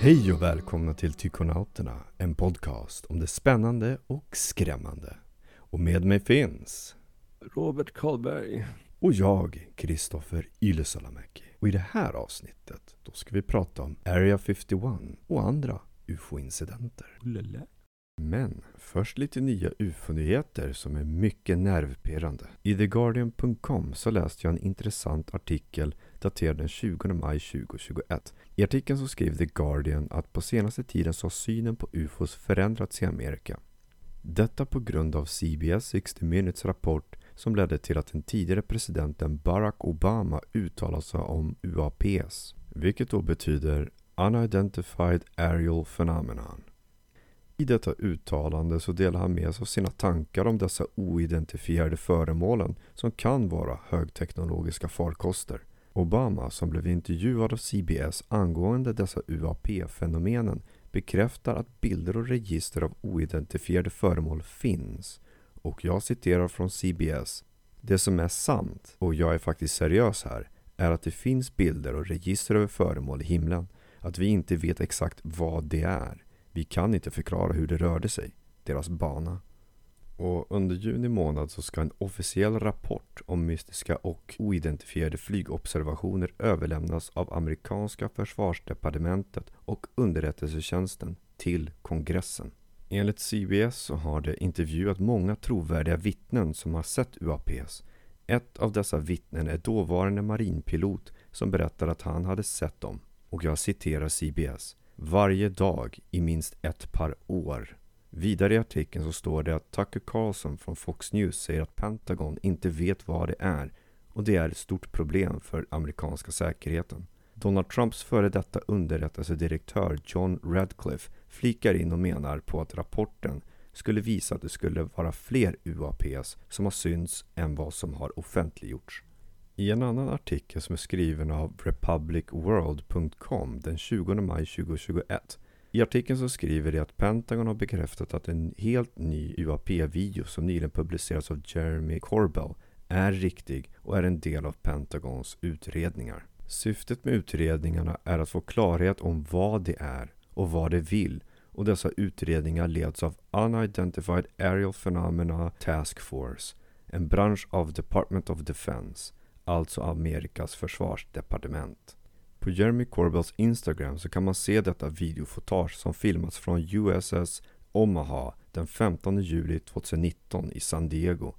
Hej och välkomna till Tykonauterna, en podcast om det spännande och skrämmande. Och med mig finns Robert Karlberg. och jag, Kristoffer Ylesalamäki. Och i det här avsnittet, då ska vi prata om Area 51 och andra UFO-incidenter. Men först lite nya UFO-nyheter som är mycket nervpirrande. I TheGuardian.com så läste jag en intressant artikel daterad den 20 maj 2021. I artikeln så skrev The Guardian att på senaste tiden så har synen på UFOs förändrats i Amerika. Detta på grund av CBS 60 Minutes rapport som ledde till att den tidigare presidenten Barack Obama uttalade sig om UAPs, vilket då betyder Unidentified Aerial Phenomenon. I detta uttalande så delar han med sig av sina tankar om dessa oidentifierade föremålen som kan vara högteknologiska farkoster. Obama, som blev intervjuad av CBS angående dessa UAP-fenomenen, bekräftar att bilder och register av oidentifierade föremål finns. Och jag citerar från CBS. Det som är sant, och jag är faktiskt seriös här, är att det finns bilder och register över föremål i himlen. Att vi inte vet exakt vad det är. Vi kan inte förklara hur det rörde sig, deras bana. Och under juni månad så ska en officiell rapport om mystiska och oidentifierade flygobservationer överlämnas av amerikanska försvarsdepartementet och underrättelsetjänsten till kongressen. Enligt CBS så har det intervjuat många trovärdiga vittnen som har sett UAPs. Ett av dessa vittnen är dåvarande marinpilot som berättar att han hade sett dem. Och jag citerar CBS. Varje dag i minst ett par år. Vidare i artikeln så står det att Tucker Carlson från Fox News säger att Pentagon inte vet vad det är och det är ett stort problem för amerikanska säkerheten. Donald Trumps före detta underrättelsedirektör John Radcliffe flikar in och menar på att rapporten skulle visa att det skulle vara fler UAPs som har synts än vad som har offentliggjorts. I en annan artikel som är skriven av republicworld.com den 20 maj 2021 i artikeln så skriver de att Pentagon har bekräftat att en helt ny UAP-video som nyligen publicerats av Jeremy Corbell är riktig och är en del av Pentagons utredningar. Syftet med utredningarna är att få klarhet om vad det är och vad det vill och dessa utredningar leds av Unidentified Aerial Phenomena Task Force, en bransch av Department of Defense, alltså Amerikas försvarsdepartement. På Jeremy Corbells Instagram så kan man se detta videofotage som filmats från USS Omaha den 15 juli 2019 i San Diego.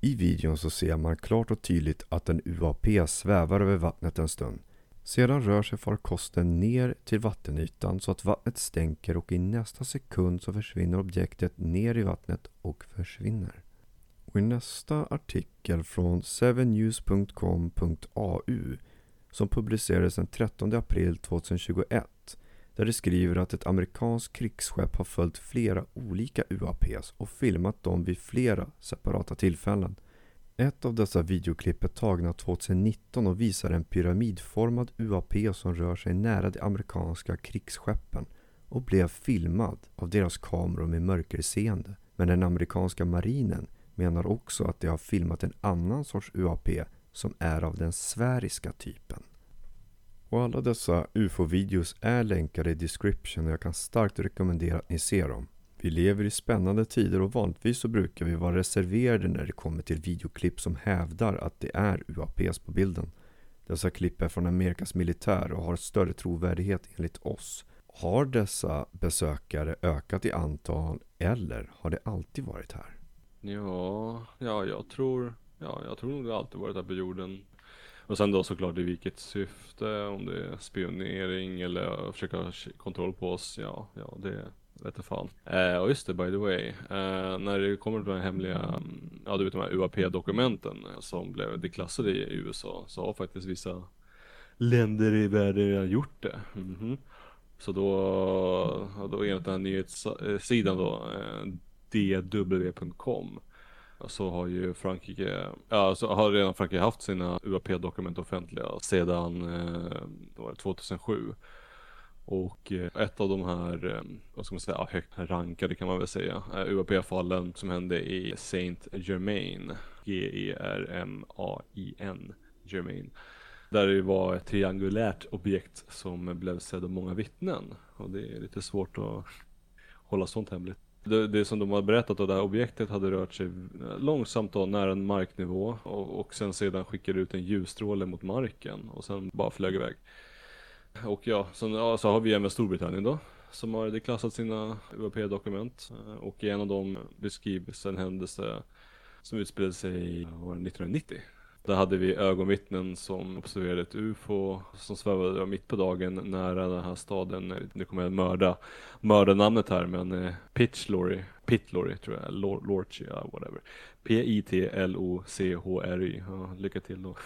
I videon så ser man klart och tydligt att en UAP svävar över vattnet en stund. Sedan rör sig farkosten ner till vattenytan så att vattnet stänker och i nästa sekund så försvinner objektet ner i vattnet och försvinner. Och i nästa artikel från 7news.com.au som publicerades den 13 april 2021 där det skriver att ett amerikanskt krigsskepp har följt flera olika UAPs och filmat dem vid flera separata tillfällen. Ett av dessa videoklipp är tagna 2019 och visar en pyramidformad UAP som rör sig nära de amerikanska krigsskeppen och blev filmad av deras kameror med mörkerseende. Men den amerikanska marinen menar också att de har filmat en annan sorts UAP som är av den sfäriska typen. Och alla dessa UFO-videos är länkade i description och jag kan starkt rekommendera att ni ser dem. Vi lever i spännande tider och vanligtvis så brukar vi vara reserverade när det kommer till videoklipp som hävdar att det är UAPs på bilden. Dessa klipp är från Amerikas militär och har större trovärdighet enligt oss. Har dessa besökare ökat i antal eller har det alltid varit här? Ja, ja, jag tror, ja, jag tror nog det alltid varit här på jorden. Och sen då såklart i vilket syfte, om det är spionering eller försöka ha kontroll på oss, ja, ja det vete fan. Eh, och just det, by the way, eh, när det kommer till de här hemliga, ja du vet de här UAP-dokumenten som blev deklassade i USA, så har faktiskt vissa länder i världen redan gjort det. Mhm. Så då, då enligt den här nyhetssidan eh, då, eh, dw.com så har ju Frankrike, ja så har redan Frankrike haft sina UAP-dokument offentliga sedan eh, då var det 2007. Och eh, ett av de här, eh, vad ska man säga, högt rankade kan man väl säga, eh, UAP-fallen som hände i Saint Germain, G-E-R-M-A-I-N, Germain. Där det var ett triangulärt objekt som blev sedd av många vittnen. Och det är lite svårt att hålla sånt hemligt. Det, det som de har berättat då, det här objektet hade rört sig långsamt då nära en marknivå och, och sen sedan skickade ut en ljusstråle mot marken och sen bara flög iväg. Och ja, sen, ja, så har vi även Storbritannien då som har deklassat sina UAP-dokument eh, och i en av dem beskrivs en händelse som utspelade sig år 1990 där hade vi ögonvittnen som observerade ett UFO som svävade mitt på dagen nära den här staden. Nu kommer jag mörda, mörda namnet här men eh, Pitchlory, Pitlory tror jag, Lorchy, ja, whatever. P-I-T-L-O-C-H-R-Y. Ja, lycka till då.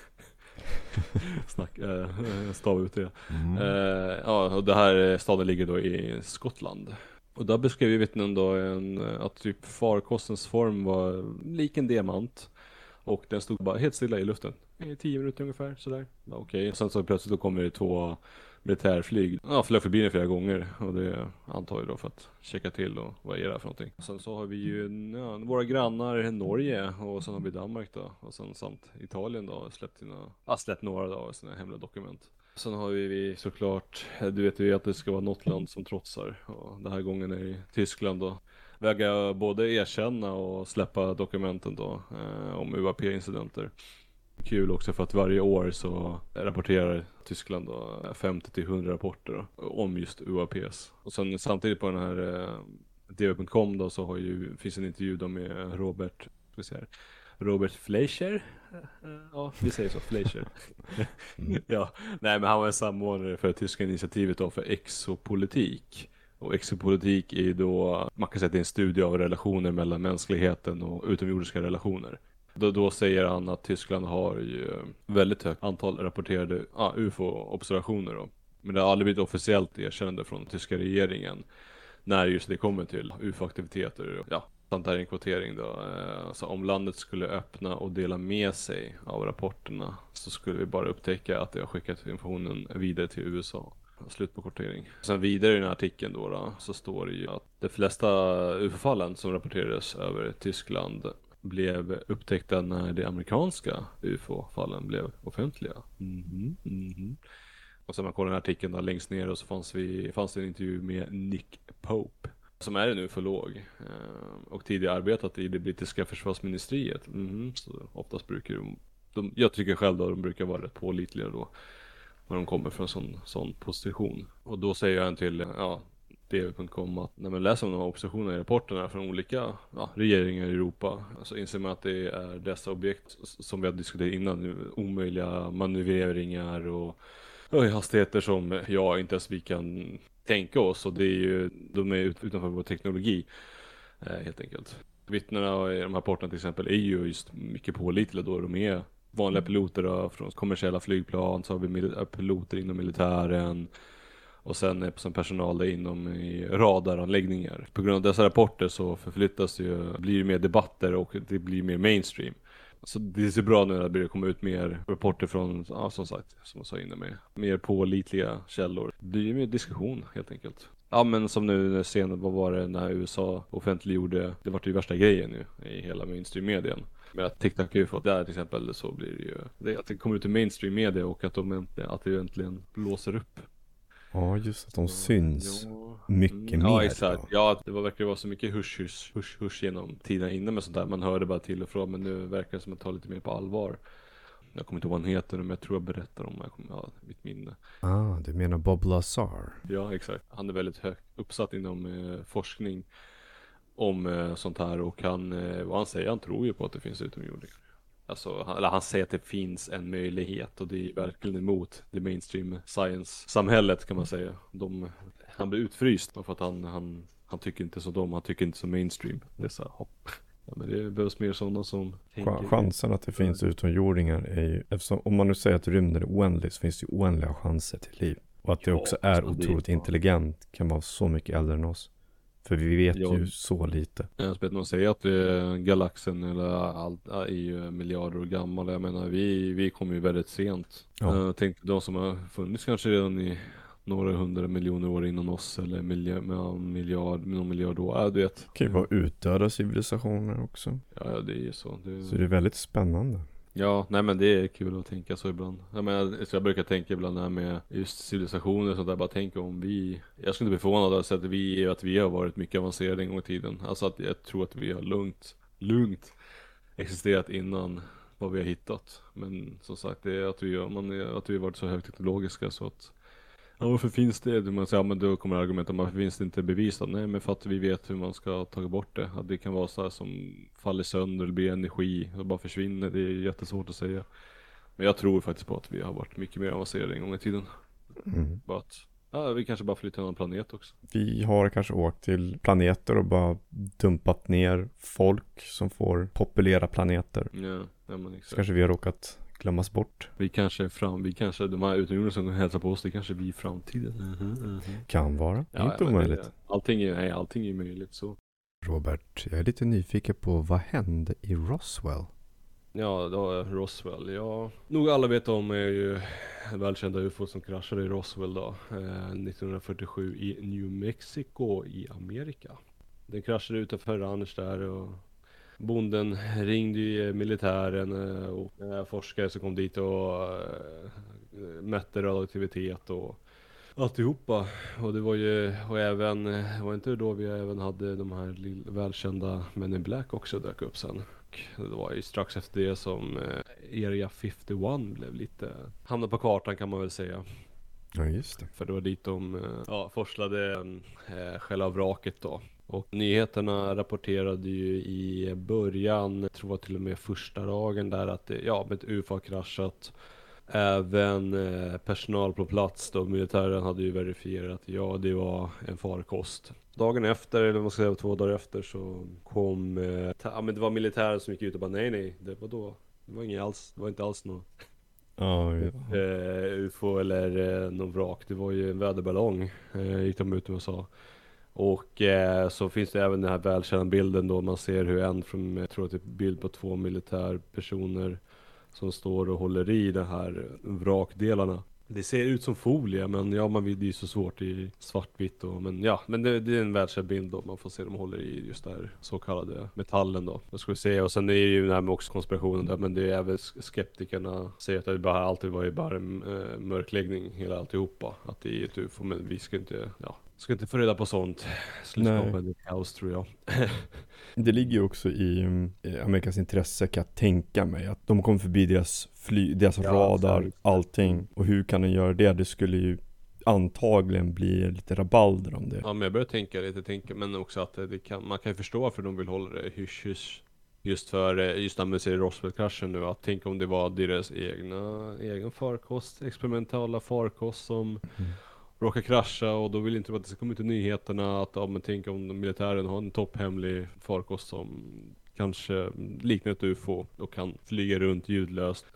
Snack, äh, stava ut det. Mm. Uh, ja, och det här staden ligger då i Skottland. Och där beskrev vittnen då en, att typ farkostens form var lik en diamant. Och den stod bara helt stilla i luften. I tio minuter ungefär sådär. Okej, okay. sen så plötsligt då kommer det två militärflyg. Ja, flög förbi den flera gånger och det antar jag då för att checka till och vad är det för någonting. Sen så har vi ju ja, våra grannar Norge och sen har vi Danmark då och sen samt Italien då släppt sina, ja, släppt några då av sina hemliga dokument. Sen har vi såklart, du vet ju att det ska vara något land som trotsar och den här gången är det Tyskland då väga både erkänna och släppa dokumenten då eh, om UAP-incidenter. Kul också för att varje år så rapporterar Tyskland då 50 till 100 rapporter då, om just UAPs. Och sen samtidigt på den här eh, DV.com då så har ju, finns en intervju då med Robert, ska vi se här, Robert Fleischer. Ja, vi säger så, Fleischer. Mm. ja, nej men han var en samordnare för tyska initiativet då för exopolitik. Och exopolitik är ju då, man kan säga att det är en studie av relationer mellan mänskligheten och utomjordiska relationer. Då, då säger han att Tyskland har ju väldigt högt antal rapporterade ah, UFO-observationer då. Men det har aldrig blivit officiellt erkännande från tyska regeringen när just det kommer till UFO-aktiviteter. Ja, samt här är en kvotering då. Eh, så alltså om landet skulle öppna och dela med sig av rapporterna så skulle vi bara upptäcka att det har skickat informationen vidare till USA. Slut på kortering. Sen vidare i den här artikeln då, då så står det ju att de flesta UFO-fallen som rapporterades över Tyskland blev upptäckta när de amerikanska UFO-fallen blev offentliga. Mm -hmm, mm -hmm. Och sen man kollar den här artikeln där längst ner och så fanns, vi, fanns det en intervju med Nick Pope som är en ufolog eh, och tidigare arbetat i det brittiska försvarsministeriet. Mm. Så oftast brukar de, de, jag tycker själv då de brukar vara rätt pålitliga då när de kommer från sån, sån position. Och då säger han till, ja, DV.com att när man läser om de här oppositionerna i rapporterna från olika ja, regeringar i Europa så inser man att det är dessa objekt som vi har diskuterat innan nu, omöjliga manövreringar och, och hastigheter som ja, inte ens vi kan tänka oss och det är ju, de är utanför vår teknologi eh, helt enkelt. Vittnena i de här rapporterna till exempel är ju just mycket pålitliga då de är vanliga piloter då, från kommersiella flygplan, så har vi eh, piloter inom militären och sen som personal inom i radaranläggningar. På grund av dessa rapporter så förflyttas det ju, blir det mer debatter och det blir mer mainstream. Så det ser bra nu att det börjar komma ut mer rapporter från, ja, som sagt, som jag sa innan med, mer pålitliga källor. Det blir mer diskussion helt enkelt. Ja men som nu sen, vad var det när USA offentliggjorde, det vart ju värsta grejen nu i hela mainstream-medien. Men att TikTok har ju fått, där till exempel så blir det ju, det, att det kommer ut i mainstream media och att de att det egentligen blåser upp. Ja just att de syns ja. mycket mm, mer. Ja exakt, då. ja det verkar vara så mycket hush hush hush hush genom tiden innan med sånt där. Man hörde bara till och från men nu verkar det som att ta lite mer på allvar. Jag kommer inte ihåg vad han heter men jag tror jag berättar om jag kommer, ja, mitt minne. Ah, du menar Bob Lazar? Ja exakt, han är väldigt högt uppsatt inom eh, forskning om eh, sånt här och han, eh, vad han säger, han tror ju på att det finns utomjordingar. Alltså, han, eller han säger att det finns en möjlighet och det är verkligen emot det mainstream science-samhället kan man säga. De, han blir utfryst för att han, han, han tycker inte som dem, han tycker inte som mainstream. Det är så här, hopp. Ja, men det behövs mer sådana som tänker. Chansen att det finns utomjordingar är ju, eftersom om man nu säger att rymden är oändlig så finns det ju oändliga chanser till liv. Och att det också är alltså, otroligt är intelligent kan vara så mycket äldre än oss. För vi vet ja. ju så lite. Jag vet man säger att eh, galaxen eller allt är ju miljarder år gammal. Jag menar vi, vi kommer ju väldigt sent. Ja. Jag tänkte de som har funnits kanske redan i några hundra miljoner år innan oss eller miljard, miljard, någon miljard år. Ja, du vet. Det kan ju vara utdöda civilisationer också. Ja, ja det är ju så. Det... Så det är väldigt spännande. Ja, nej men det är kul att tänka så ibland. Jag menar, så jag brukar tänka ibland det här med just civilisationer och sånt där. Bara tänka om vi, jag skulle inte bli förvånad av att vi, att vi har varit mycket avancerade en gång i tiden. Alltså att jag tror att vi har lugnt, lugnt existerat innan vad vi har hittat. Men som sagt, det är att vi, man, att vi har varit så högteknologiska så att Ja varför finns det? Man säger, ja, men då kommer argumentet, varför finns det inte bevisat? Nej men för att vi vet hur man ska ta bort det. Att det kan vara så här som faller sönder eller blir energi och bara försvinner. Det är jättesvårt att säga. Men jag tror faktiskt på att vi har varit mycket mer avancerade en gång i tiden. Mm. Bara att, ja, vi kanske bara flyttar till en annan planet också. Vi har kanske åkt till planeter och bara dumpat ner folk som får populera planeter. Ja, ja men exakt. Så kanske vi har råkat glömmas bort. Vi kanske är fram, vi kanske, de här utomjordingarna som hälsar på oss, det kanske vi i framtiden. Mm -hmm, mm -hmm. Kan vara, ja, inte omöjligt. Det, allting är, nej, allting är möjligt så. Robert, jag är lite nyfiken på vad hände i Roswell? Ja, då, Roswell, ja. Nog alla vet om är ju välkända ufo som kraschade i Roswell då. Eh, 1947 i New Mexico i Amerika. Den kraschade utanför Ranch där och bonden ringde ju militären eh, och eh, forskare som kom dit och eh, mätte radioaktivitet och alltihopa. Och det var ju, och även, var inte då vi även hade de här välkända Men in Black också dök upp sen. Det var ju strax efter det som Area 51 blev lite, hamnade på kartan kan man väl säga. Ja just det. För det var dit de ja, forslade äh, själva vraket då. Och nyheterna rapporterade ju i början, jag tror till och med första dagen där att ja, med ett UFO har kraschat. Även eh, personal på plats då, militären hade ju verifierat att ja, det var en farkost. Dagen efter, eller vad ska säga två dagar efter så kom, eh, ja men det var militären som gick ut och bara nej nej, det var då, det var inget alls, det var inte alls något Oh, ja. eh, UFO eller någon vrak, det var ju en väderballong, gick de ut och sa. Och eh, så finns det även den här välkända bilden då man ser hur en från, jag tror att det är bild på två militärpersoner som står och håller i de här vrakdelarna. Det ser ut som folie men ja, man vill, det är ju så svårt i svartvitt och men ja, men det, det är en välkänd bild då. Man får se de håller i just där så kallade metallen då. Då ska vi se och sen är det ju det här med också konspirationen där men det är även skeptikerna säger att det bara alltid var ju bara en mörkläggning hela alltihopa. Att det är ett typ, ufo men vi ska inte, ja, Ska inte få reda på sånt. Skulle skapa ett kaos tror jag. det ligger ju också i eh, Amerikas intresse kan jag tänka mig. Att de kommer förbi deras, fly, deras ja, radar, allting. Och hur kan de göra det? Det skulle ju antagligen bli lite rabalder om det. Ja men jag börjar tänka lite, tänka, men också att det kan, man kan ju förstå varför de vill hålla det hysch hysch. Just för, eh, just när man ser Roswell-kraschen nu, att tänk om det var deras egna, egen farkost, experimentala farkost som mm råkar krascha och då vill inte de att det ska komma ut i nyheterna att ja men tänk om militären har en topphemlig farkost som kanske liknar ett UFO och kan flyga runt ljudlöst.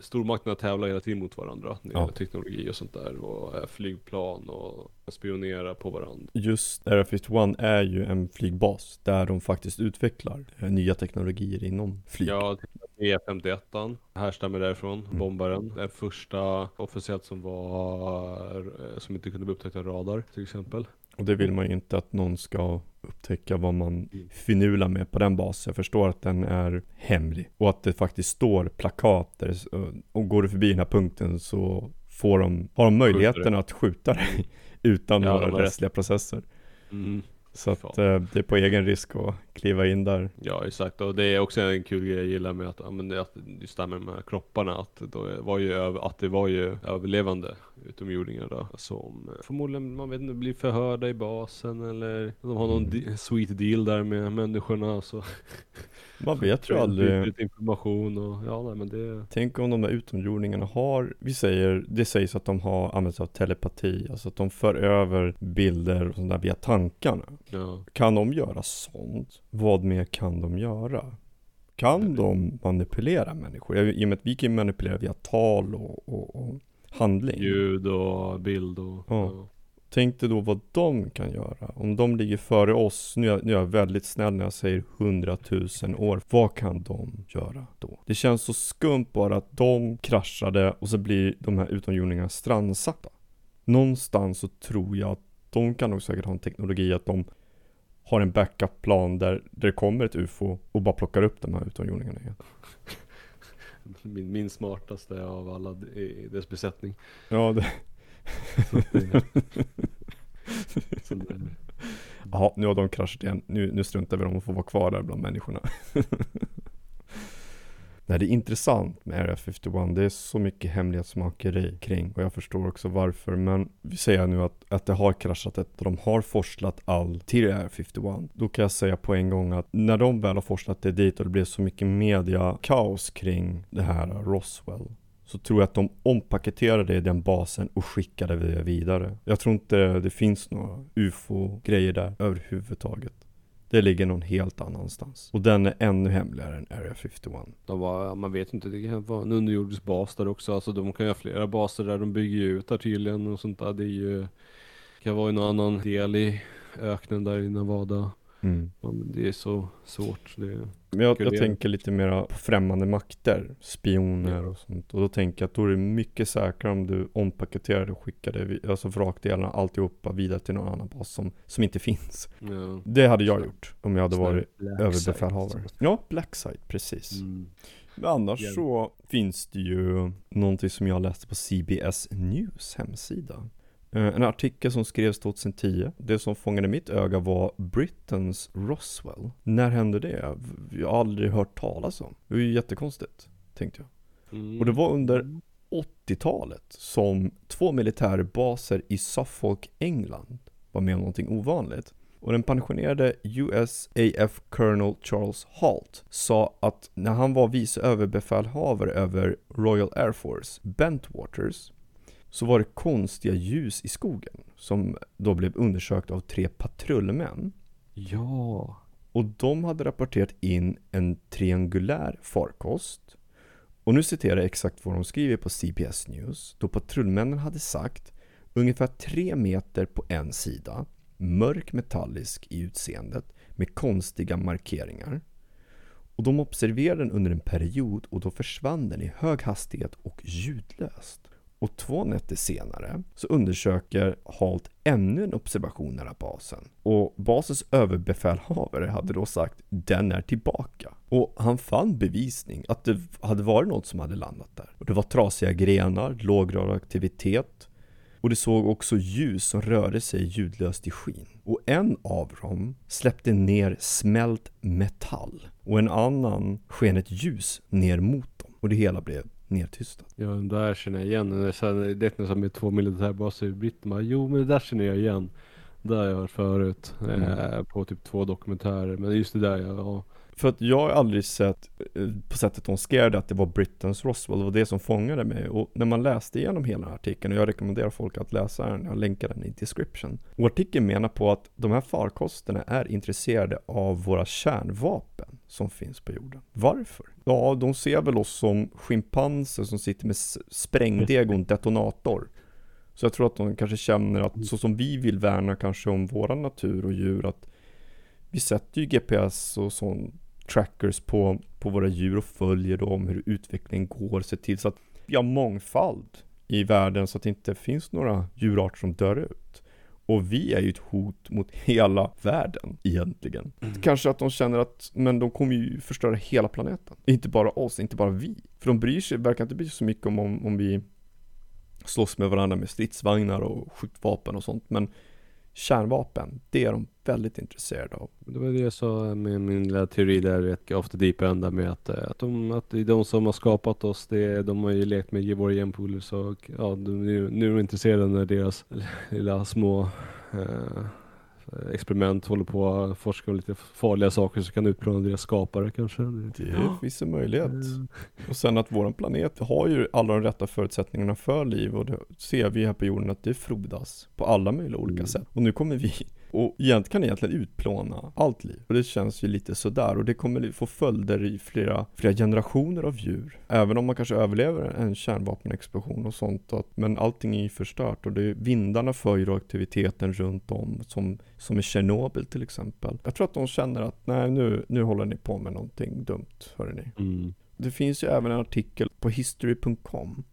Stormakterna tävlar hela tiden mot varandra när det gäller teknologi och sånt där och flygplan och spionera på varandra. Just Area 51 är ju en flygbas där de faktiskt utvecklar eh, nya teknologier inom flyg. Ja, E51 härstammar därifrån, mm. bombaren. Den första officiellt som var, eh, som inte kunde bli upptäckt av radar till exempel. Och det vill man ju inte att någon ska upptäcka vad man finular med på den basen. Jag förstår att den är hemlig och att det faktiskt står plakater och går du förbi den här punkten så får de, har de möjligheten att skjuta dig utan ja, några rättsliga processer. Mm. Så att eh, det är på egen risk att kliva in där. Ja exakt och det är också en kul grej jag gillar med att, ja, men det, att just det med de här kropparna att, då var ju, att det var ju överlevande utomjordingar då som eh, förmodligen, man vet inte, blir förhörda i basen eller de har någon mm. sweet deal där med människorna så Man vet ju aldrig. information och ja, nej, men det. Tänk om de där utomjordingarna har, vi säger, det sägs att de har använt sig av telepati, alltså att de för över bilder och sånt där via tankarna. Ja. Kan de göra sånt? Vad mer kan de göra? Kan de manipulera människor? I och med att vi kan manipulera via tal och, och, och handling. Ljud och bild och ja. ja. Tänk dig då vad de kan göra. Om de ligger före oss, nu är, jag, nu är jag väldigt snäll när jag säger hundratusen år. Vad kan de göra då? Det känns så skumt bara att de kraschade och så blir de här utomjordingarna strandsatta. Någonstans så tror jag att de kan nog säkert ha en teknologi att de har en backup-plan där, där det kommer ett UFO och bara plockar upp de här utomjordingarna igen. min, min smartaste av alla i dess besättning. Ja, det... Så att det, så det, Jaha, nu har de kraschat igen. Nu, nu struntar vi i dem och får vara kvar där bland människorna. Nej, det är intressant med Area 51. Det är så mycket hemlighetsmakeri kring och jag förstår också varför. Men vi säger nu att, att det har kraschat, att de har forslat all till Area 51. Då kan jag säga på en gång att när de väl har forslat det dit och det blev så mycket media kaos kring det här Roswell så tror jag att de ompaketerade den basen och skickade det vidare. Jag tror inte det finns några ufo-grejer där överhuvudtaget. Det ligger någon helt annanstans. Och den är ännu hemligare än Area 51. de var, man vet inte, det kan vara en underjordisk bas där också. Alltså de kan ju ha flera baser där de bygger ju ut där tydligen och sånt där. Det är ju, kan vara i någon annan del i öknen där i Nevada. Mm. Ja, men det är så svårt. Men jag, jag tänker lite mer på främmande makter, spioner Ja. och sånt. Och då tänker jag att då är det mycket säkrare om du ompaketerar det och skickar det, alltså vrakdelarna, alltihopa vidare till någon annan bas som, som inte finns. ja. Det hade jag gjort om jag hade varit överbefälhavare. Ja, Blacksite, precis. Mm. Men annars Ja. så finns det ju någonting som jag läste på CBS News hemsida. Eh, En artikel som skrevs 2010. Det som fångade mitt öga var Britons Roswell. När hände det? Jag har aldrig hört talas om. Det var ju jättekonstigt, tänkte jag. Mm. Och det var under 80-talet som två militärbaser i Suffolk, England var med om någonting ovanligt. Och den pensionerade USAF Colonel Charles Halt sa att när han var vice överbefälhavare över Royal Air Force, Bentwaters, så var det konstiga ljus i skogen som då blev undersökt av tre patrullmän. Ja. Och de hade rapporterat in en triangulär farkost. Och nu citerar jag exakt vad de skriver på CBS News. Då patrullmännen hade sagt ungefär tre meter på en sida, mörk metallisk i utseendet med konstiga markeringar. Och de observerade den under en period och då försvann den i hög hastighet och ljudlöst. Och två nätter senare så undersöker Halt ännu en observation nära basen. Och basens överbefälhavare hade då sagt den är tillbaka. Och han fann bevisning att det hade varit något som hade landat där. Och det var trasiga grenar, låg radioaktivitet. Och det såg också ljus som rörde sig ljudlöst i skyn. Och en av dem släppte ner smält metall. Och en annan sken ett ljus ner mot dem. Och det hela blev nedtystat. Ja, det där känner jag igen. Det är som med två militärbaser i Britterna. Jo, men det där känner jag igen. Det har jag hört förut. Eh, på typ två dokumentärer. Men just det där, ja. För att jag har aldrig sett eh, på sättet de skrev det att det var Britons Roswell, det var det som fångade mig. Och när man läste igenom hela artikeln, och jag rekommenderar folk att läsa den, jag länkar den i description. Och artikeln menar på att de här farkosterna är intresserade av våra kärnvapen som finns på jorden. Varför? Ja, de ser väl oss som schimpanser som sitter med sprängdeg och en detonator. Så jag tror att de kanske känner att så som vi vill värna kanske om våran natur och djur, att vi sätter ju GPS och sånt trackers på, på våra djur och följer dem, hur utvecklingen går, ser till så att vi har mångfald i världen så att det inte finns några djurarter som dör ut. Och vi är ju ett hot mot hela världen egentligen. Kanske att de känner att, men de kommer ju förstöra hela planeten. Inte bara oss, inte bara vi. För de bryr sig, verkar inte bry sig så mycket om, om, om vi slåss med varandra med stridsvagnar och skjutvapen och sånt. Men kärnvapen, det är de väldigt intresserade av. Det var det jag sa med min lilla teori där, off the deep end med att, eh, att, de, att det är de som har skapat oss, det de har ju lekt med våra genpoolers och ja, de, nu, nu är de intresserade när deras lilla små eh, experiment håller på att forska om lite farliga saker som kan utplåna deras skapare kanske. Det finns en möjlighet. Och sen att våran planet har ju alla de rätta förutsättningarna för liv och det ser vi här på jorden att det frodas på alla möjliga olika Mm. sätt. Och nu kommer vi och egentligen kan egentligen utplåna allt liv. Och det känns ju lite sådär och det kommer få följder i flera, flera generationer av djur. Även om man kanske överlever en kärnvapenexplosion och sånt. Att, men allting är ju förstört och det, vindarna för ju aktiviteten runt om som, som i Tjernobyl till exempel. Jag tror att de känner att nej nu, nu håller ni på med någonting dumt, hörrni. Mm. Det finns ju även en artikel på history.com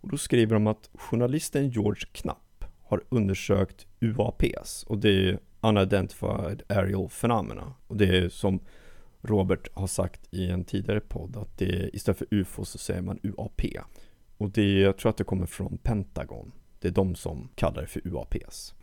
och då skriver de att journalisten George Knapp har undersökt UAPs och det är Unidentified Aerial Phenomena och det är som Robert har sagt i en tidigare podd att det istället för UFO så säger man UAP. Och det, jag tror att det kommer från Pentagon. Det är de som kallar det för UAPs.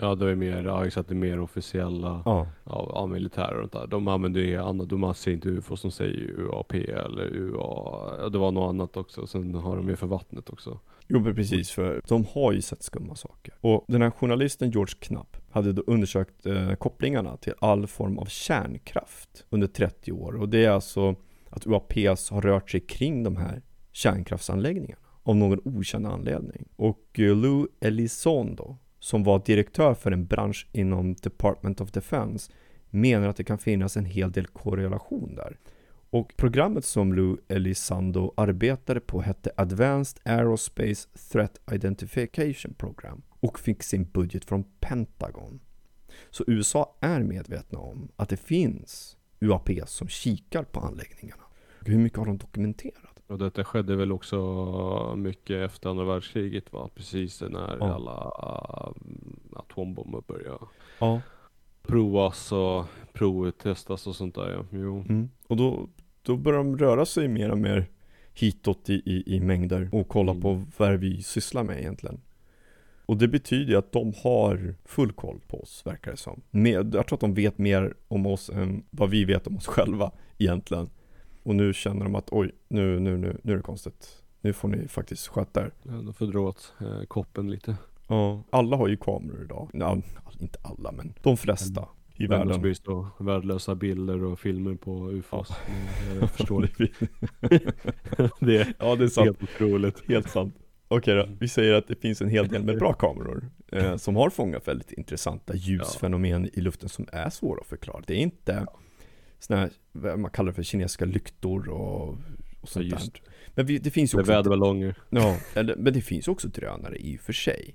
Ja, det är mer, ja exakt, det är mer officiella Ja, ja, militärer och där. De använder ju annat, de ser inte UFO som säger UAP eller UA, det var något annat också. Sen har de ju för vattnet också. Jo men precis för de har ju sett skumma saker. Och den här journalisten George Knapp hade då undersökt eh, kopplingarna till all form av kärnkraft under 30 år. Och det är alltså att UAPs har rört sig kring de här kärnkraftsanläggningarna av någon okänd anledning. Och eh, Lou Elizondo, som var direktör för en bransch inom Department of Defense, menar att det kan finnas en hel del korrelation där. Och programmet som Lou Elizondo arbetade på hette Advanced Aerospace Threat Identification Program och fick sin budget från Pentagon. Så USA är medvetna om att det finns UAPs som kikar på anläggningarna. Hur mycket har de dokumenterat? Och detta skedde väl också mycket efter andra världskriget va? Precis när Ja. alla um, atombomber började Ja. Provas och provtestas och sånt där ja. Jo. Mm. Och då, då börjar de röra sig mer och mer hitåt i, i, i mängder och kolla Mm. på vad vi sysslar med egentligen. Och det betyder ju att de har full koll på oss, verkar det som. Med, jag tror att de vet mer om oss än vad vi vet om oss själva egentligen. Och nu känner de att oj, nu, nu, nu, nu är det konstigt. Nu får ni faktiskt sköta er. Ja, de får dra åt eh, koppen lite. Ja, alla har ju kameror idag. Ja, inte alla, men de flesta i Men Annars världen. så värdelösa bilder och filmer på UFOs. Men Jag förstår det. det. är ja, det är sant. helt otroligt. Helt sant. Okej då, vi säger att det finns en hel del med bra kameror eh, som har fångat väldigt intressanta ljusfenomen i luften som är svåra att förklara. Det är inte sådana här, man kallar det för kinesiska lyktor och, och sånt Ja, just där. Men vi, det finns ju Med också, väderballonger. ja, eller, men det finns också drönare i och för sig.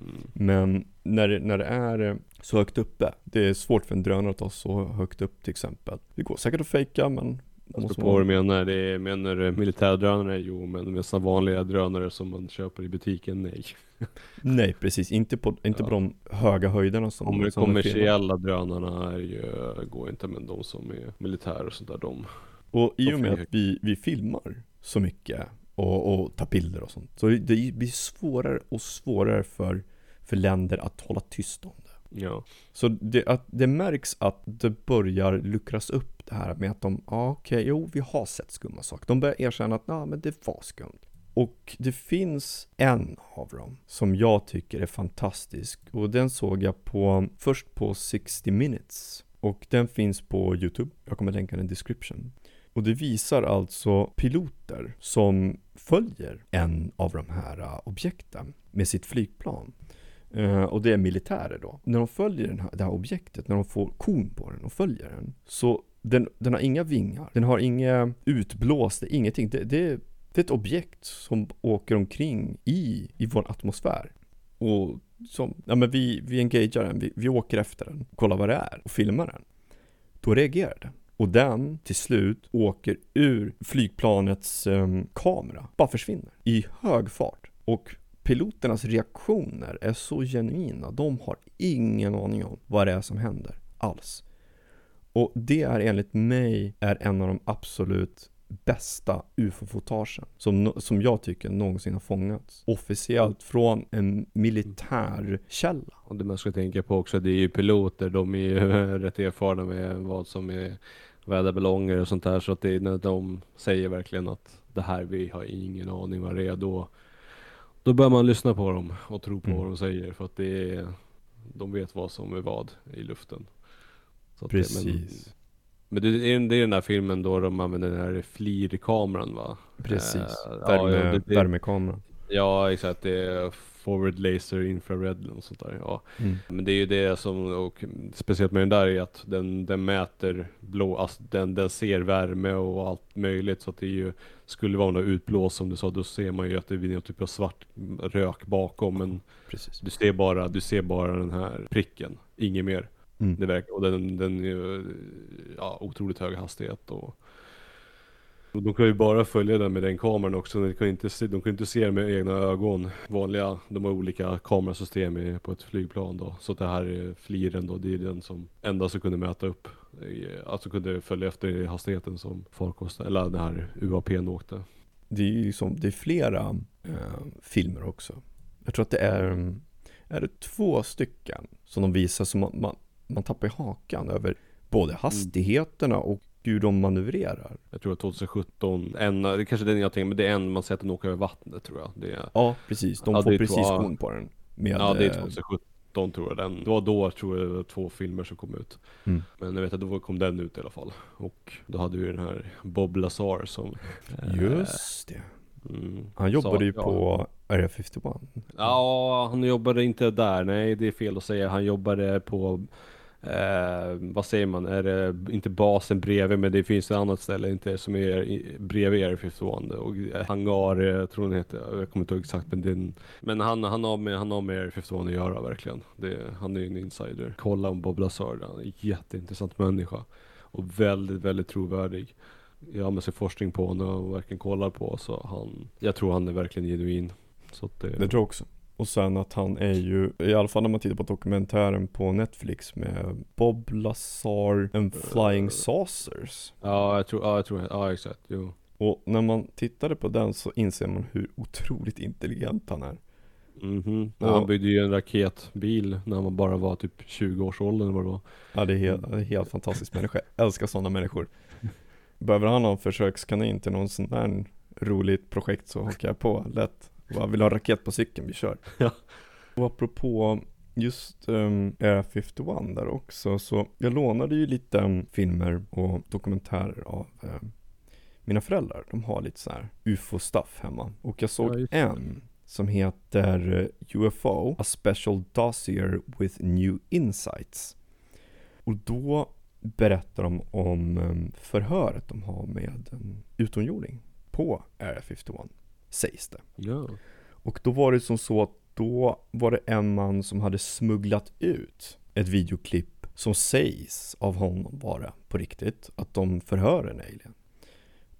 Mm. Men när när det är eh, så högt uppe, det är svårt för en drönare att ta så högt upp till exempel. Det går säkert att fejka men Jag måste på vad du menar. Det är, menar du militärdrönare? Jo, men med vanliga drönare som man köper i butiken? Nej. nej precis, inte på, inte Ja. på de höga höjderna som, De som de kommersiella drönarna är ju, går inte, men de som är militär och sånt där, de Och i och med att vi, vi filmar så mycket och, och tar bilder och sånt. Så det blir svårare och svårare för, för länder att hålla tyst om det. Ja. Så det, att, det märks att det börjar luckras upp det här med att de, ja okej, jo vi har sett skumma saker. De börjar erkänna att, ja men det var skumt. Och det finns en av dem som jag tycker är fantastisk. Och den såg jag på, först på 60 minutes. Och den finns på YouTube, jag kommer länka den i description och det visar alltså piloter som följer en av de här objekten med sitt flygplan. Eh, och det är militärer då. När de följer den här, det här objektet, när de får kon på den och följer den, så den, den har inga vingar, den har inga utblåst, ingenting. Det, det, det är ett objekt som åker omkring i, i vår atmosfär. Och som, ja men vi, vi engagerar den, vi, vi åker efter den, kollar vad det är och filmar den. Då reagerar den. Och den till slut åker ur flygplanets eh, kamera, bara försvinner i hög fart. Och piloternas reaktioner är så genuina, de har ingen aning om vad det är som händer alls. Och det är enligt mig är en av de absolut bästa ufo-fotagen som, som jag tycker någonsin har fångats officiellt från en militär källa. Och det man ska tänka på också, det är ju piloter, de är ju rätt erfarna med vad som är väderballonger och sånt där. Så att det är när de säger verkligen att det här, vi har ingen aning vad det är. Då, då bör man lyssna på dem och tro på Mm. vad de säger. För att det är, de vet vad som är vad i luften. Så att det- Precis. Men, men det, är, det är den där filmen då de använder den här FLIR-kameran va? Precis. Eh, Värme, ja, det- det- Värmekamera. Ja exakt, det är forward laser infrared och sånt där. Ja. Mm. Men det är ju det som, och speciellt med den där är att den, den mäter blå, alltså den, den ser värme och allt möjligt så att det är ju Skulle vara något utblås som du sa, då ser man ju att det blir någon typ av svart rök bakom men Precis. du ser bara, du ser bara den här pricken, inget mer. Mm. Det verkar, och den, den är ju ja, otroligt hög hastighet och och de kan ju bara följa den med den kameran också, de kan inte se, de kan inte se den med egna ögon. Vanliga, de har olika kamerasystem på ett flygplan då. Så det här är fliren då, det är den som enda som kunde mäta upp Alltså kunde följa efter hastigheten som farkosten, eller den här UAPn åkte. Det är ju som, det är flera eh, filmer också. Jag tror att det är, är det två stycken som de visar som man, man, man tappar i hakan över både hastigheterna och hur de manövrerar. Jag tror att 2017, en, det är kanske den jag tänker, men det är en man ser att den åker över vattnet tror jag. Det är, Ja, precis. De Ja, får precis skon på den. Med, ja det är eh, 2017 tror jag den. Det var då tror jag det var två filmer som kom ut. Mm. Men jag vet att då kom den ut i alla fall. Och då hade vi den här Bob Lazar som eh, Just det. mm, Han jobbade sa- ju ja. på Area 51. Ja, han jobbade inte där. Nej, det är fel att säga. Han jobbade på Eh, vad säger man? Är det inte basen bredvid men det finns ett annat ställe inte som är bredvid Air 51 och eh, hangar, eh, jag tror den heter, jag kommer inte ihåg exakt men den, Men han, han, har med, han har med Air 51 att göra verkligen. Det, han är ju en insider. Kolla om Bob Lazar, han är en jätteintressant människa. Och väldigt, väldigt trovärdig. Jag har med sig forskning på honom och verkligen kollar på så han, jag tror han är verkligen genuin. Så att det, Det tror jag också. Och sen att han är ju, i alla fall när man tittar på dokumentären på Netflix med Bob Lazar and Flying Eh. Saucers. Ja, jag tror, ja, jag tror, ja exakt, jo. Och när man tittade på den så inser man hur otroligt intelligent han är. Mhm. Han byggde ju en raketbil när han bara var typ 20 års ålder eller vad det var. Ja det är helt, det är helt fantastisk människa. Jag älskar sådana människor. Behöver han ha en försökskanin till någon sån där roligt projekt så hakar jag på lätt. Bara vill ha raket på cykeln, vi kör. Ja. Och apropå just um, Area 51 där också, så jag lånade ju lite um, filmer och dokumentärer av um, mina föräldrar. De har lite så här ufo-stuff hemma. Och jag Ja, såg det. en som heter eh, UFO, A Special Dossier with New Insights. Och då berättar de om förhöret de har med en utomjording på Area 51, sägs det. Ja. Och då var det som så att då var det en man som hade smugglat ut ett videoklipp som sägs av honom vara på riktigt, att de förhör en alien.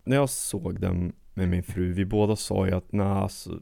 När jag såg den med min fru, vi båda sa ju att nej alltså,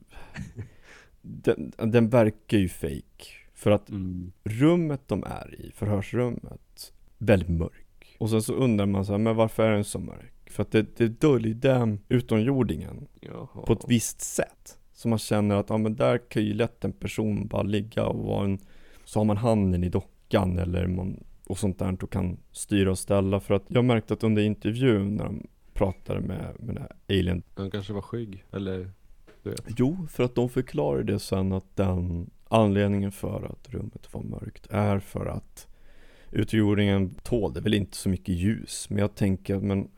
den, den verkar ju fake För att Mm. rummet de är i, förhörsrummet, väldigt mörk. Och sen så undrar man så här, men varför är den så mörk? För att det, det döljer utomjordingen Jaha. på ett visst sätt. Så man känner att, ja men där kan ju lätt en person bara ligga och vara en, så har man handen i dockan eller man, och sånt där och kan styra och ställa. För att jag märkte att under intervjun när de pratade med, med den här alien, Han kanske var skygg, eller? jo för att de förklarade det sen att den anledningen för att rummet var mörkt är för att utomjordingen tålde väl inte så mycket ljus. Men jag tänker, men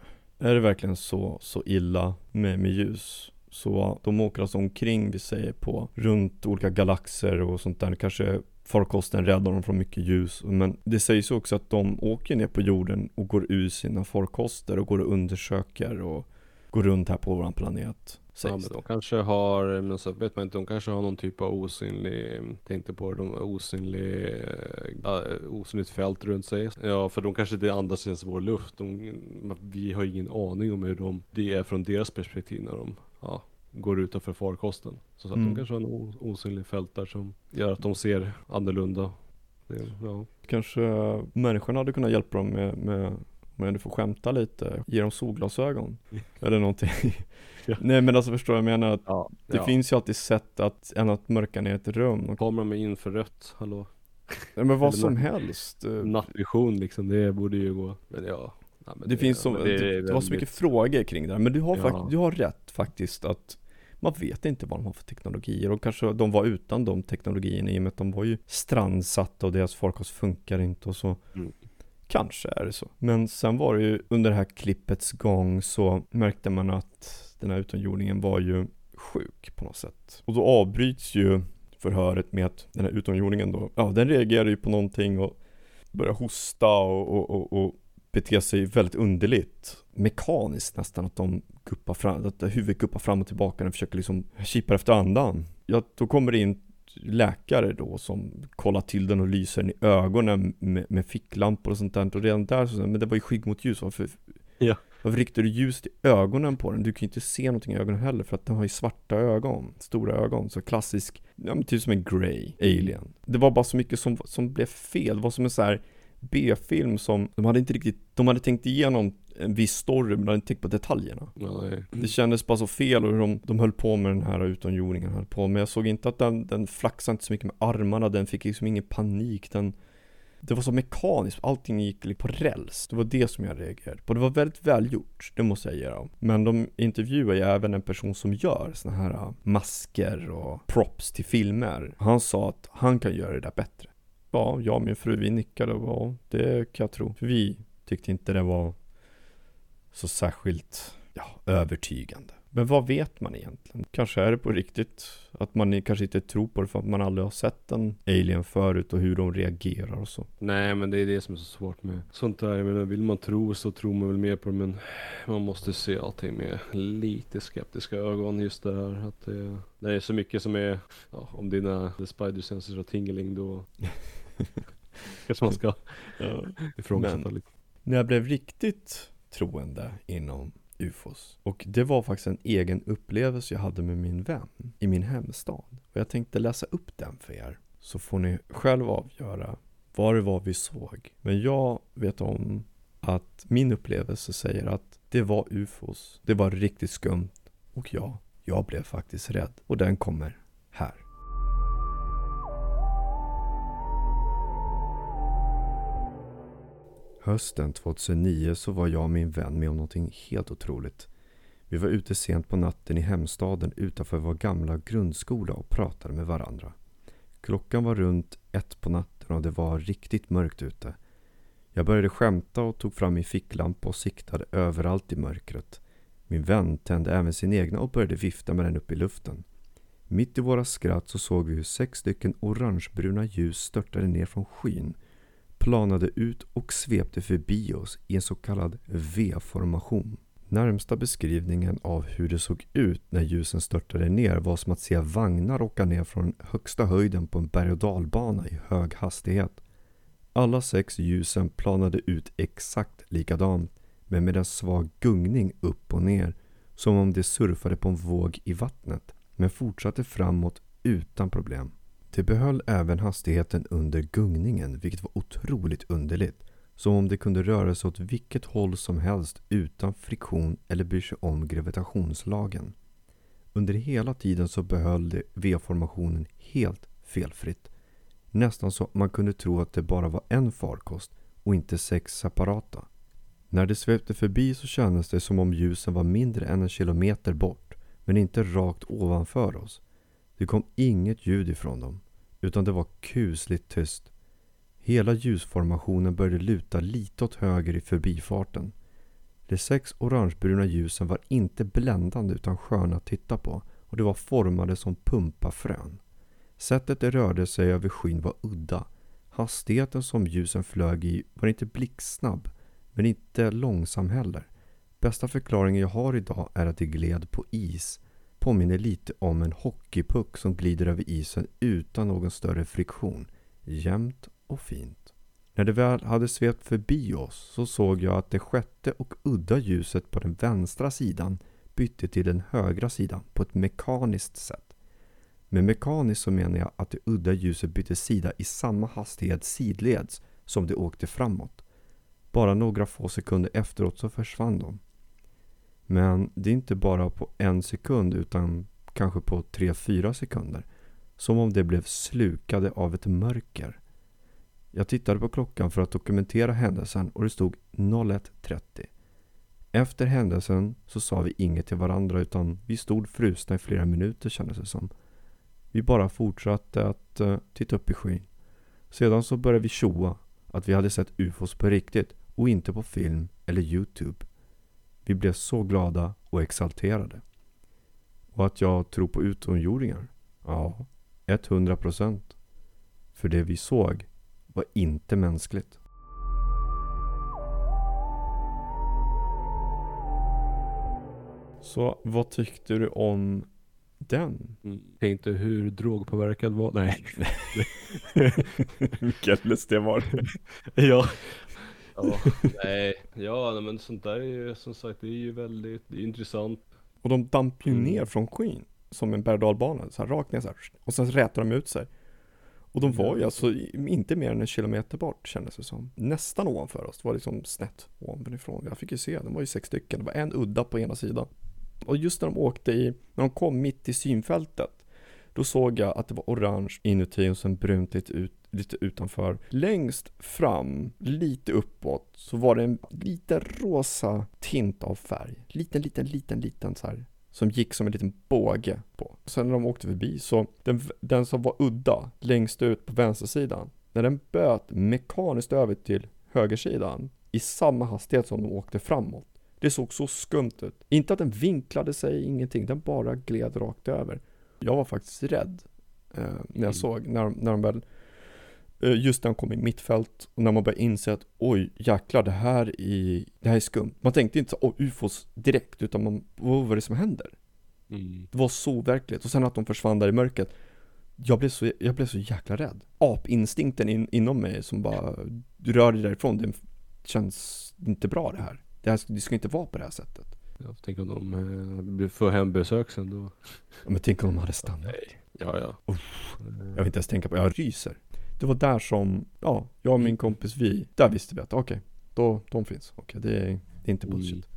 är det verkligen så, så illa med, med ljus? Så de åker alltså omkring, vi säger på, runt olika galaxer och sånt där. Kanske farkosten räddar dem från mycket ljus. Men det sägs också att de åker ner på jorden och går ur sina farkoster och går och undersöker och går runt här på våran planet. Ja men de kanske har, men så vet man inte, de kanske har någon typ av osynlig, tänkte på det, de osynlig, äh, osynligt fält runt sig. Ja för de kanske inte andas ens vår luft. De, vi har ingen aning om hur de, det är från deras perspektiv när de, ja, går utanför farkosten. Så att Mm. de kanske har en osynlig fält där som gör att de ser annorlunda. Det, ja. Kanske människorna hade kunnat hjälpa dem med, med om du får skämta lite, ge dem solglasögon eller någonting. Ja. Nej men alltså förstår jag, menar att ja. det ja. finns ju alltid sätt att, än att mörka ner ett rum. Och, Kameran med infrarött, hallå? nej, men vad som helst. Nattvision liksom, det borde ju gå. Men ja. Nej, men Det finns så, men det, är det, var så mycket frågor kring det här, men du har, fakt, du har rätt faktiskt att man vet inte vad de har för teknologier och kanske de var utan de teknologierna i och med att de var ju strandsatta och deras farkost funkar inte och så. Mm. Kanske är det så. Men sen var det ju under det här klippets gång så märkte man att den här utomjordingen var ju sjuk på något sätt. Och då avbryts ju förhöret med att den här utomjordingen då, ja den reagerar ju på någonting och börjar hosta och, och, och, och bete sig väldigt underligt. Mekaniskt nästan att de guppar fram, att huvudet guppar fram och tillbaka och försöker liksom kipa efter andan. Ja, då kommer det in läkare då som kollar till den och lyser den i ögonen med, med ficklampor och sånt där. Och redan där så, men det var ju skygg mot ljus. Varför, Ja. varför riktar du ljuset i ögonen på den? Du kan ju inte se någonting i ögonen heller för att den har ju svarta ögon, stora ögon. Så klassisk, ja men typ som en grey alien. Det var bara så mycket som, som blev fel. Det var som en så här B-film som, de hade inte riktigt, de hade tänkt igenom en viss story men de hade inte tänkt på detaljerna. Nej. Det kändes bara så fel och hur de, de höll på med den här utomjordingen höll på. Men jag såg inte att den, den flaxade inte så mycket med armarna, den fick liksom ingen panik. Den, det var så mekaniskt, allting gick på räls. Det var det som jag reagerade på. Det var väldigt välgjort, det måste jag ge dem. Men de intervjuar ju även en person som gör såna här äh, masker och props till filmer. Han sa att han kan göra det där bättre. Ja, jag och min fru vi nickade och ja, det kan jag tro. För vi tyckte inte det var så särskilt ja, övertygande. Men vad vet man egentligen? Kanske är det på riktigt att man kanske inte tror på det för att man aldrig har sett en alien förut och hur de reagerar och så. Nej men det är det som är så svårt med sånt där. Jag menar, vill man tro så tror man väl mer på det men man måste se allting med lite skeptiska ögon just det här. Att det, det är så mycket som är, ja, om dina the spider senses har tingling då kanske man ska Ja. ifrågasätta lite. När jag blev riktigt troende inom ufos och det var faktiskt en egen upplevelse jag hade med min vän i min hemstad. Och jag tänkte läsa upp den för er så får ni själv avgöra vad det var vi såg. Men jag vet om att min upplevelse säger att det var ufos. Det var riktigt skumt och ja, jag blev faktiskt rädd och den kommer här. Hösten 2009 så var jag och min vän med om någonting helt otroligt. Vi var ute sent på natten i hemstaden utanför vår gamla grundskola och pratade med varandra. Klockan var runt ett på natten och det var riktigt mörkt ute. Jag började skämta och tog fram min ficklampa och siktade överallt i mörkret. Min vän tände även sin egna och började vifta med den upp i luften. Mitt i våra skratt så såg vi hur sex stycken orangebruna ljus störtade ner från skyn planade ut och svepte förbi oss i en så kallad V-formation. Närmsta beskrivningen av hur det såg ut när ljusen störtade ner var som att se vagnar åka ner från högsta höjden på en berg och dalbana i hög hastighet. Alla sex ljusen planade ut exakt likadant men med en svag gungning upp och ner som om de surfade på en våg i vattnet men fortsatte framåt utan problem. Det behöll även hastigheten under gungningen, vilket var otroligt underligt. Som om det kunde röra sig åt vilket håll som helst utan friktion eller bry sig om gravitationslagen. Under hela tiden så behöll det V-formationen helt felfritt. Nästan så att man kunde tro att det bara var en farkost och inte sex separata. När det svepte förbi så kändes det som om ljusen var mindre än en kilometer bort, men inte rakt ovanför oss. Det kom inget ljud ifrån dem, utan det var kusligt tyst. Hela ljusformationen började luta lite åt höger i förbifarten. De sex orangebruna ljusen var inte bländande utan sköna att titta på och de var formade som pumpafrön. Sättet det rörde sig över skyn var udda. Hastigheten som ljusen flög i var inte blixtsnabb, men inte långsam heller. Bästa förklaringen jag har idag är att det gled på is påminner lite om en hockeypuck som glider över isen utan någon större friktion. Jämnt och fint. När det väl hade svept förbi oss så såg jag att det sjätte och udda ljuset på den vänstra sidan bytte till den högra sidan på ett mekaniskt sätt. Med mekaniskt så menar jag att det udda ljuset bytte sida i samma hastighet sidleds som det åkte framåt. Bara några få sekunder efteråt så försvann de. Men det är inte bara på en sekund utan kanske på 3-4 sekunder. Som om det blev slukade av ett mörker. Jag tittade på klockan för att dokumentera händelsen och det stod 01.30. Efter händelsen så sa vi inget till varandra utan vi stod frusna i flera minuter kändes det som. Vi bara fortsatte att uh, titta upp i skyn. Sedan så började vi tjoa att vi hade sett ufos på riktigt och inte på film eller Youtube. Vi blev så glada och exalterade. Och att jag tror på utomjordingar? Ja, 100 procent. För det vi såg var inte mänskligt. Så vad tyckte du om den? Mm. Tänkte hur drogpåverkad var, nej. Vilket det var. ja. Ja, nej, ja men sånt där är ju som sagt det är ju väldigt det är intressant. Och de damp ju Mm. ner från skyn. Som en berg och så här rakt ner så här. Och sen rätar de ut sig. Och de var ju alltså inte mer än en kilometer bort kändes det som. Nästan ovanför oss, det var liksom snett ovanifrån. Jag fick ju se, de var ju sex stycken, det var en udda på ena sidan. Och just när de åkte i, när de kom mitt i synfältet, då såg jag att det var orange inuti och sen brunt lite, ut, lite utanför. Längst fram, lite uppåt, så var det en lite rosa tint av färg. Liten, liten, liten, liten så här som gick som en liten båge på. Sen när de åkte förbi så, den, den som var udda längst ut på vänstersidan, när den böt mekaniskt över till högersidan i samma hastighet som de åkte framåt. Det såg så skumt ut. Inte att den vinklade sig, ingenting, den bara gled rakt över. Jag var faktiskt rädd eh, när jag mm. såg, när, när de väl just när han kom i mittfält och när man började inse att oj jäklar det här är, det här är skumt. Man tänkte inte så, ufos direkt utan man, vad var det som händer? Mm. Det var så verkligt och sen att de försvann där i mörkret. Jag blev så, jag blev så jäkla rädd. Apinstinkten in, inom mig som bara, du rör dig därifrån, det känns inte bra det här. Det, här, det ska inte vara på det här sättet. Jag tänker om de eh, får hembesök sen då. Ja, men tänk om de hade stannat. Nej. Ja, ja. Uff, jag vill inte ens tänka på, jag ryser det var där som, ja, jag och min kompis vi, där visste vi att okej, okay, då, de finns. Okej, okay, det, är, det är inte bullshit.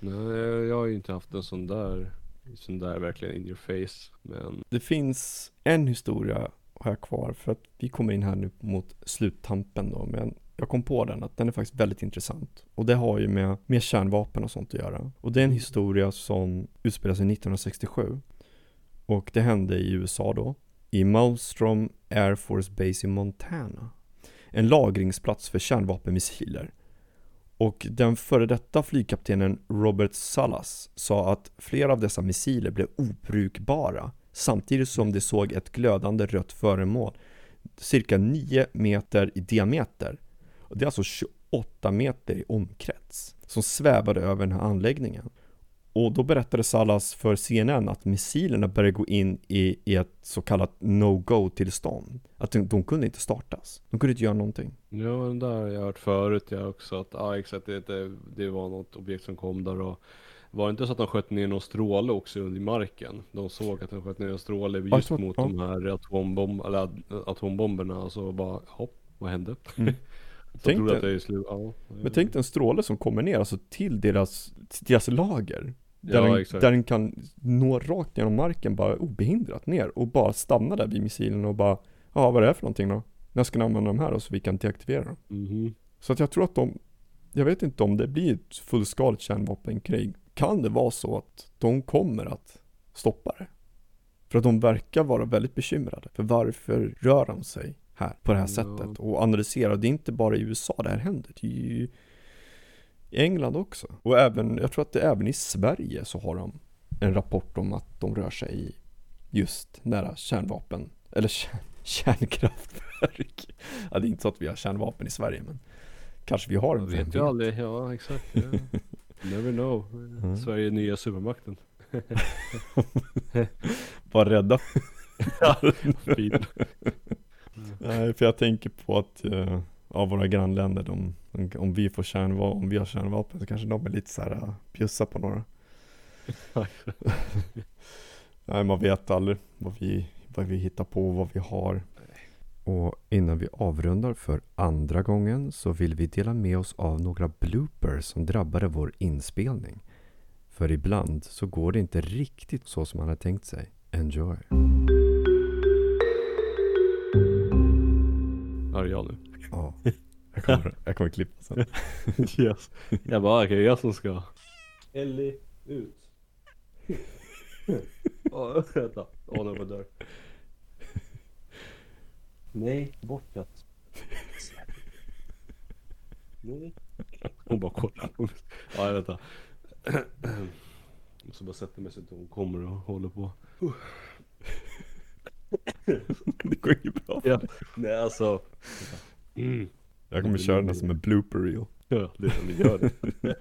Mm. Nej, jag har ju inte haft en sån där, sån där verkligen in your face. Men det finns en historia här kvar för att vi kommer in här nu mot sluttampen då. Men jag kom på den att den är faktiskt väldigt intressant. Och det har ju med, med kärnvapen och sånt att göra. Och det är en historia som utspelar sig 1967. Och det hände i USA då i Malmstrom Air Force Base i Montana. En lagringsplats för kärnvapenmissiler. Och den före detta flygkaptenen Robert Salas sa att flera av dessa missiler blev obrukbara samtidigt som de såg ett glödande rött föremål cirka 9 meter i diameter. Och det är alltså 28 meter i omkrets som svävade över den här anläggningen. Och då berättade Salas för CNN att missilerna började gå in i, i ett så kallat no-go-tillstånd. Att de, de, kunde inte startas. De kunde inte göra någonting. Ja, den där har jag hört förut jag också. Att ja, exakt, det, det, det var något objekt som kom där och var det inte så att de sköt ner någon stråle också under marken? De såg att de sköt ner en stråle just ja, mot ja. de här atombom eller atombomberna och så bara hopp, vad hände? Mm. tänk slut. Ja, men tänk en stråle som kommer ner alltså till deras, till deras lager. Där, ja, den, där den kan nå rakt genom marken bara obehindrat ner och bara stanna där vid missilen och bara Ja vad är det för någonting då? När ska ni använda de här och så vi kan deaktivera dem? Mm. Så att jag tror att de Jag vet inte om det blir ett fullskaligt kärnvapenkrig Kan det vara så att de kommer att stoppa det? För att de verkar vara väldigt bekymrade för varför rör de sig här på det här ja. sättet och analyserar. Det är inte bara i USA det här händer. Det är ju i England också. Och även, jag tror att det även i Sverige så har de en rapport om att de rör sig just nära kärnvapen, eller kärn, kärnkraftverk. Ja, det är inte så att vi har kärnvapen i Sverige, men kanske vi har en. Jag vet ju aldrig, ja exakt. Ja. Never know. Mm. Sverige är nya supermakten. Var rädda. Nej, för jag tänker på att uh, av våra grannländer, de, om vi får kärnvapen, om vi har kärnvapen så kanske de är lite så här bjussa på några. Nej, man vet aldrig vad vi, vad vi hittar på, vad vi har. Och innan vi avrundar för andra gången så vill vi dela med oss av några bloopers som drabbade vår inspelning. För ibland så går det inte riktigt så som man hade tänkt sig. Enjoy! Är det jag nu? Ja. Jag kommer, jag kommer klippa sen. yes. Jag bara, okej, okay, jag som ska. Ellie, ut. Åh, oh, vänta. Åh, oh, nu var dörr. Nej, bortåt. Nej. Hon bara kollar. Ja, vänta. Jag måste bara sätta mig så att hon kommer och håller på. Det går ju bra. Ja. Nej, alltså. Mm. Jag kommer köra den som en blooper reel. Ja, det är vi gör det.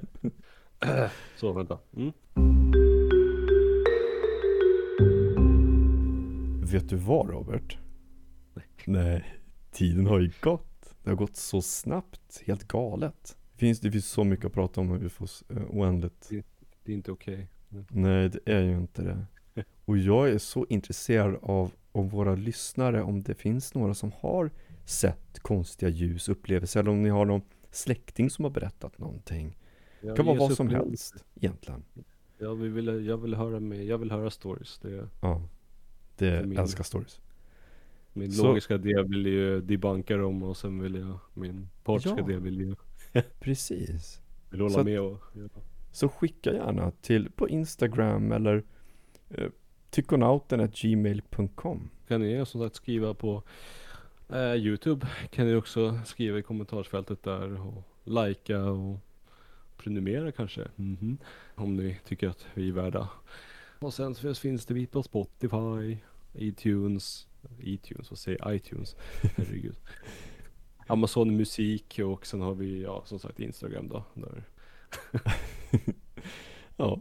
Så, vänta. Mm. Vet du vad Robert? Nej. Nej, tiden har ju gått. Det har gått så snabbt, helt galet. Det finns, det finns så mycket att prata om ufos, uh, oändligt. Det, det är inte okej. Okay. Nej, det är ju inte det. Och jag är så intresserad av om våra lyssnare om det finns några som har sett konstiga ljus, upplevelser eller om ni har någon släkting som har berättat någonting. Det kan vara vad som helst egentligen. Ja, vi vill, jag vill höra med, jag vill höra stories. Det, Ja, det älskar stories. min Så- logiska del vill ju debunka dem och sen vill jag, min partiska Ja. del vill ju Precis. vill hålla Så med och ja. Så skicka gärna till på Instagram eller eh, tykonauten.gmail.com Kan ni som sagt skriva på eh, Youtube kan ni också skriva i kommentarsfältet där och likea och prenumerera kanske. Mhm. Om ni tycker att vi är värda. Och sen så finns det vi på Spotify, iTunes, iTunes, vad säger jag? iTunes? Herregud. Amazon musik och sen har vi ja som sagt Instagram då. Ja,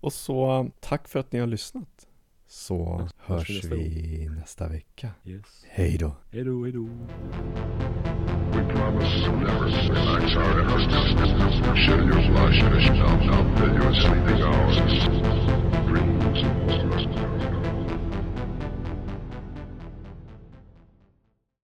och så tack för att ni har lyssnat. Så mm. hörs vi år. nästa vecka. Yes. Hej då. Hej då, hej då. We and